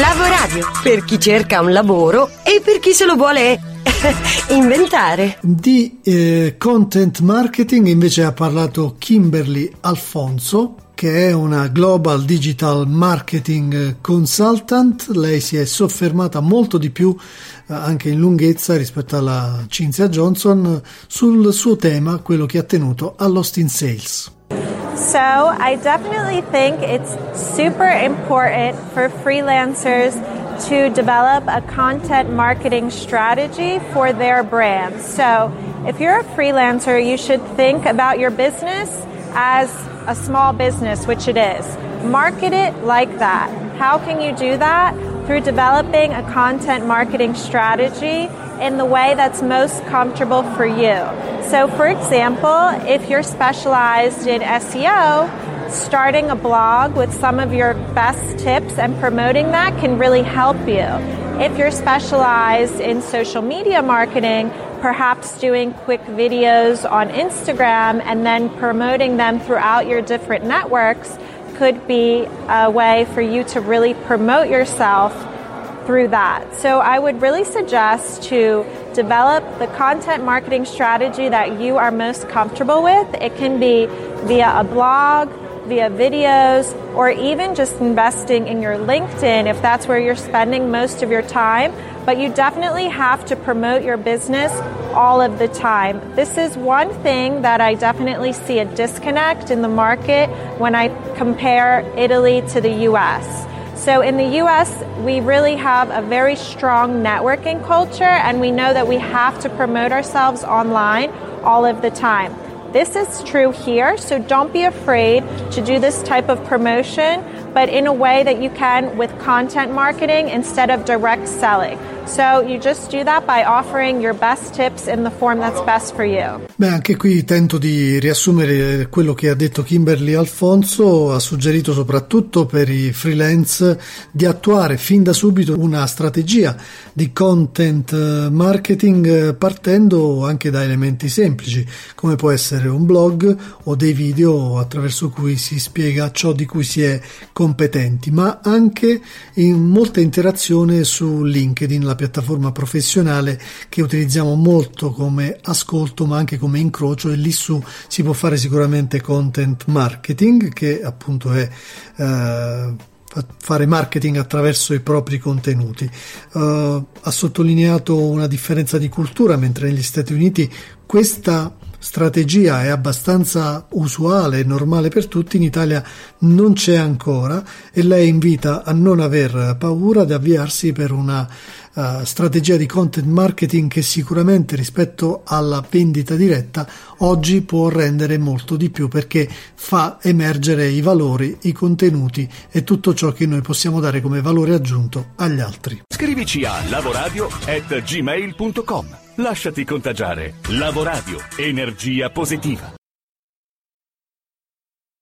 Lavoradio, per chi cerca un lavoro e per chi se lo vuole inventare. Di eh, content marketing invece ha parlato Kimberly Alfonso, che è una Global Digital Marketing Consultant. Lei si è soffermata molto di più, eh, anche in lunghezza rispetto alla Cinzia Johnson, sul suo tema, quello che ha tenuto all'Austin Sales. So, I definitely think it's super important for freelancers to develop a content marketing strategy for their brand. So, if you're a freelancer, you should think about your business as a small business, which it is. Market it like that. How can you do that? Through developing a content marketing strategy in the way that's most comfortable for you. So, for example, if you're specialized in SEO, starting a blog with some of your best tips and promoting that can really help you. If you're specialized in social media marketing, perhaps doing quick videos on Instagram and then promoting them throughout your different networks could be a way for you to really promote yourself through that. So I would really suggest to develop the content marketing strategy that you are most comfortable with. It can be via a blog, via videos, or even just investing in your LinkedIn if that's where you're spending most of your time. But you definitely have to promote your business all of the time. This is one thing that I definitely see a disconnect in the market when I compare Italy to the US. So in the US, we really have a very strong networking culture, and we know that we have to promote ourselves online all of the time. This is true here, so don't be afraid to do this type of promotion, but in a way that you can with content marketing instead of direct selling. So you just do that by offering your best tips in the form that's best for you. Beh, anche qui tento di riassumere quello che ha detto Kimberly Alfonso, ha suggerito soprattutto per i freelance di attuare fin da subito una strategia di content marketing partendo anche da elementi semplici, come può essere un blog o dei video attraverso cui si spiega ciò di cui si è competenti, ma anche in molta interazione su LinkedIn, la piattaforma professionale che utilizziamo molto come ascolto ma anche come incrocio e lì su si può fare sicuramente content marketing che appunto è eh, fare marketing attraverso i propri contenuti. Uh, ha sottolineato una differenza di cultura, mentre negli Stati Uniti questa strategia è abbastanza usuale e normale per tutti, in Italia non c'è ancora e lei invita a non aver paura di avviarsi per una uh, strategia di content marketing che sicuramente rispetto alla vendita diretta oggi può rendere molto di più perché fa emergere i valori, i contenuti e tutto ciò che noi possiamo dare come valore aggiunto agli altri. Scrivici a lavoradio@gmail.com. Lasciati contagiare. Lavoradio. Energia positiva.